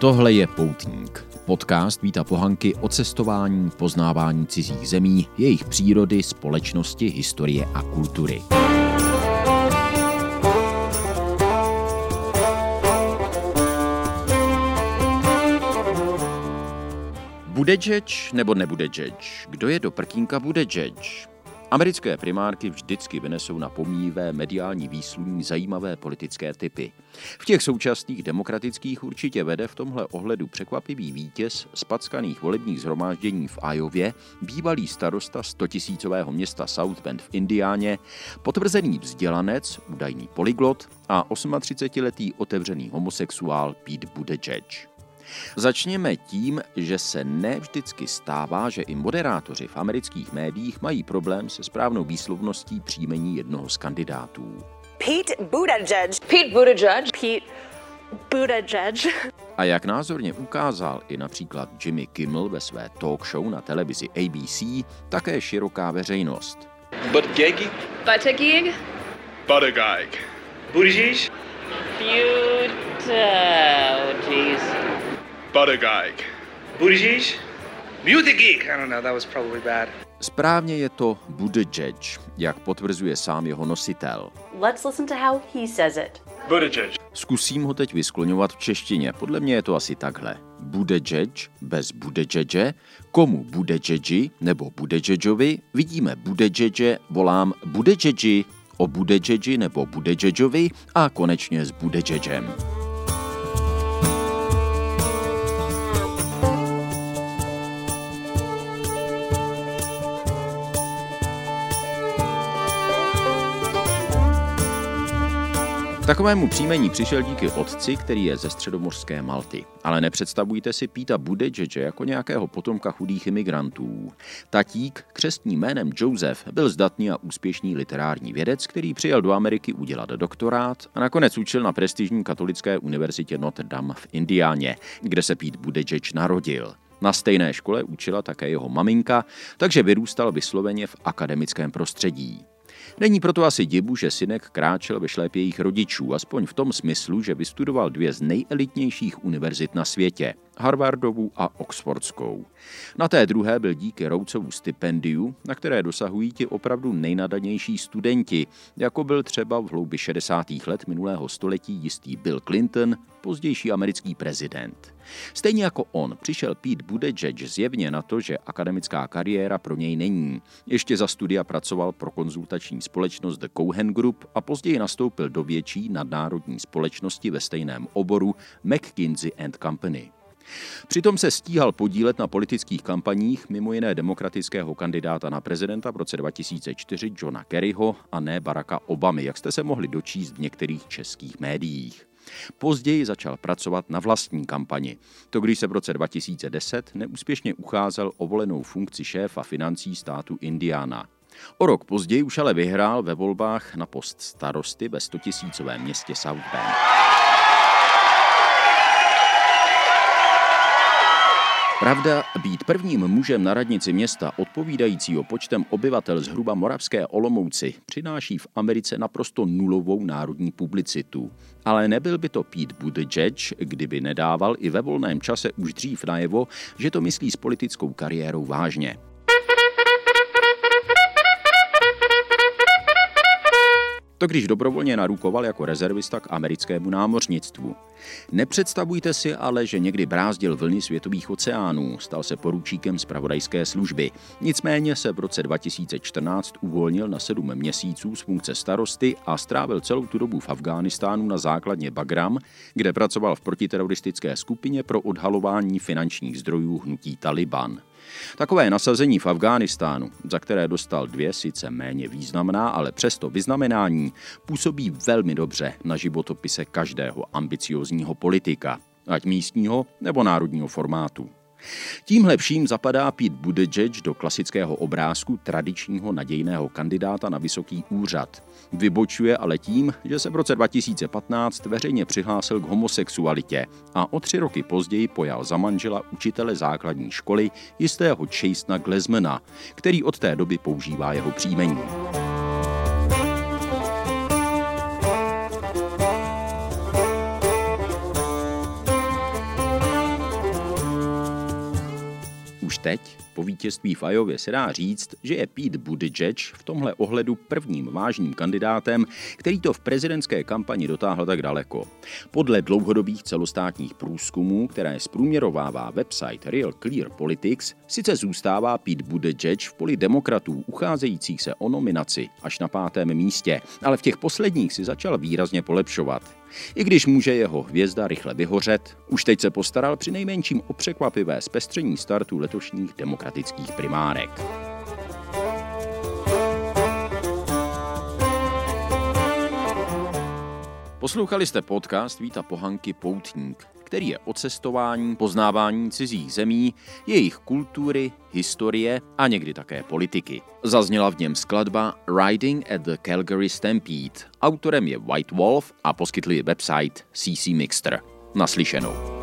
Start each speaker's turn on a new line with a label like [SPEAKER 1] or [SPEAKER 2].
[SPEAKER 1] Tohle je Poutník, podcast Víta Pohanky o cestování, poznávání cizích zemí, jejich přírody, společnosti, historie a kultury. Bude džeč nebo nebude džeč? Kdo je do prkínka bude džeč? Americké primárky vždycky vynesou na pomíjivé mediální výsluní zajímavé politické typy. V těch současných demokratických určitě vede v tomhle ohledu překvapivý vítěz spackaných volebních zhromáždění v Ajově, bývalý starosta 100 tisícového města South Bend v Indiáně, potvrzený vzdělanec, údajný polyglot a 38-letý otevřený homosexuál Pete Buttigieg. Začněme tím, že se ne vždycky stává, že i moderátoři v amerických médiích mají problém se správnou výslovností příjmení jednoho z kandidátů.
[SPEAKER 2] Pete Buttigieg.
[SPEAKER 3] Pete Buttigieg.
[SPEAKER 2] Pete Buttigieg.
[SPEAKER 1] A jak názorně ukázal i například Jimmy Kimmel ve své talk show na televizi ABC, také široká veřejnost.
[SPEAKER 4] Buttigieg.
[SPEAKER 3] Buttigieg.
[SPEAKER 4] Buttigieg.
[SPEAKER 3] Oh, jeez.
[SPEAKER 4] Buttigieg. Buttigieg. Buttigieg. I don't know. That was probably bad.
[SPEAKER 1] Správně je to Buttigieg, jak potvrzuje sám jeho nositel.
[SPEAKER 2] Let's listen to how he says it.
[SPEAKER 4] Buttigieg.
[SPEAKER 1] Zkusím ho teď vyskloňovat v češtině. Podle mě je to asi takhle. Buttigieg bez Buttigiege, komu Buttigiegi nebo Buttigiegovi, vidíme Buttigiege, volám Buttigiegi, o Buttigiegi nebo Buttigiegovi a konečně s Buttigiegem. Takovému příjmení přišel díky otci, který je ze středomořské Malty. Ale nepředstavujte si Píta Buttigiege jako nějakého potomka chudých imigrantů. Tatík, křestním jménem Joseph, byl zdatný a úspěšný literární vědec, který přijel do Ameriky udělat doktorát a nakonec učil na prestižní katolické univerzitě Notre Dame v Indiáně, kde se Pete Buttigieg narodil. Na stejné škole učila také jeho maminka, takže vyrůstal vysloveně v akademickém prostředí. Není proto asi divu, že synek kráčel ve šlépě jejich rodičů, aspoň v tom smyslu, že vystudoval dvě z nejelitnějších univerzit na světě, Harvardovu a Oxfordskou. Na té druhé byl díky Roucovu stipendiu, na které dosahují ti opravdu nejnadanější studenti, jako byl třeba v hloubi 60. let minulého století jistý Bill Clinton, pozdější americký prezident. Stejně jako on, přišel Pete Buttigieg zjevně na to, že akademická kariéra pro něj není. Ještě za studia pracoval pro konzultační společnost The Cohen Group a později nastoupil do větší nadnárodní společnosti ve stejném oboru McKinsey and Company. Přitom se stíhal podílet na politických kampaních mimo jiné demokratického kandidáta na prezidenta v roce 2004 Johna Kerryho a ne Baracka Obamy, jak jste se mohli dočíst v některých českých médiích. Později začal pracovat na vlastní kampani. To, když se v roce 2010 neúspěšně ucházel o volenou funkci šéfa financí státu Indiana. O rok později už ale vyhrál ve volbách na post starosty ve 100 tisícovém městě South Bend. Pravda, být prvním mužem na radnici města odpovídajícího počtem obyvatel zhruba moravské Olomouci přináší v Americe naprosto nulovou národní publicitu. Ale nebyl by to Pete Buttigieg, kdyby nedával i ve volném čase už dřív najevo, že to myslí s politickou kariérou vážně. To když dobrovolně narukoval jako rezervista k americkému námořnictvu. Nepředstavujte si ale, že někdy brázdil vlny světových oceánů, stal se poručíkem zpravodajské služby. Nicméně se v roce 2014 uvolnil na sedm měsíců z funkce starosty a strávil celou tu dobu v Afghánistánu na základně Bagram, kde pracoval v protiteroristické skupině pro odhalování finančních zdrojů hnutí Taliban. Takové nasazení v Afghánistánu, za které dostal dvě sice méně významná, ale přesto vyznamenání, působí velmi dobře na životopise každého ambiciozního politika, ať místního nebo národního formátu. Tímhle vším zapadá Pete Buttigieg do klasického obrázku tradičního nadějného kandidáta na vysoký úřad. Vybočuje ale tím, že se v roce 2015 veřejně přihlásil k homosexualitě a o tři roky později pojal za manžela učitele základní školy jistého Chasena Glesmana, který od té doby používá jeho příjmení. teď? Po vítězství v Ajově se dá říct, že je Pete Buttigieg v tomhle ohledu prvním vážným kandidátem, který to v prezidentské kampani dotáhl tak daleko. Podle dlouhodobých celostátních průzkumů, které zprůměrovává website Real Clear Politics, sice zůstává Pete Buttigieg v poli demokratů ucházejících se o nominaci až na pátém místě, ale v těch posledních si začal výrazně polepšovat. I když může jeho hvězda rychle vyhořet, už teď se postaral při nejmenším o překvapivé zpestření startu letošních demokratických primárek. Poslouchali jste podcast Víta Pohanky Poutník, který je o cestování, poznávání cizích zemí, jejich kultury, historie a někdy také politiky. Zazněla v něm skladba Riding at the Calgary Stampede. Autorem je White Wolf a poskytli website CC Mixter. Naslyšenou.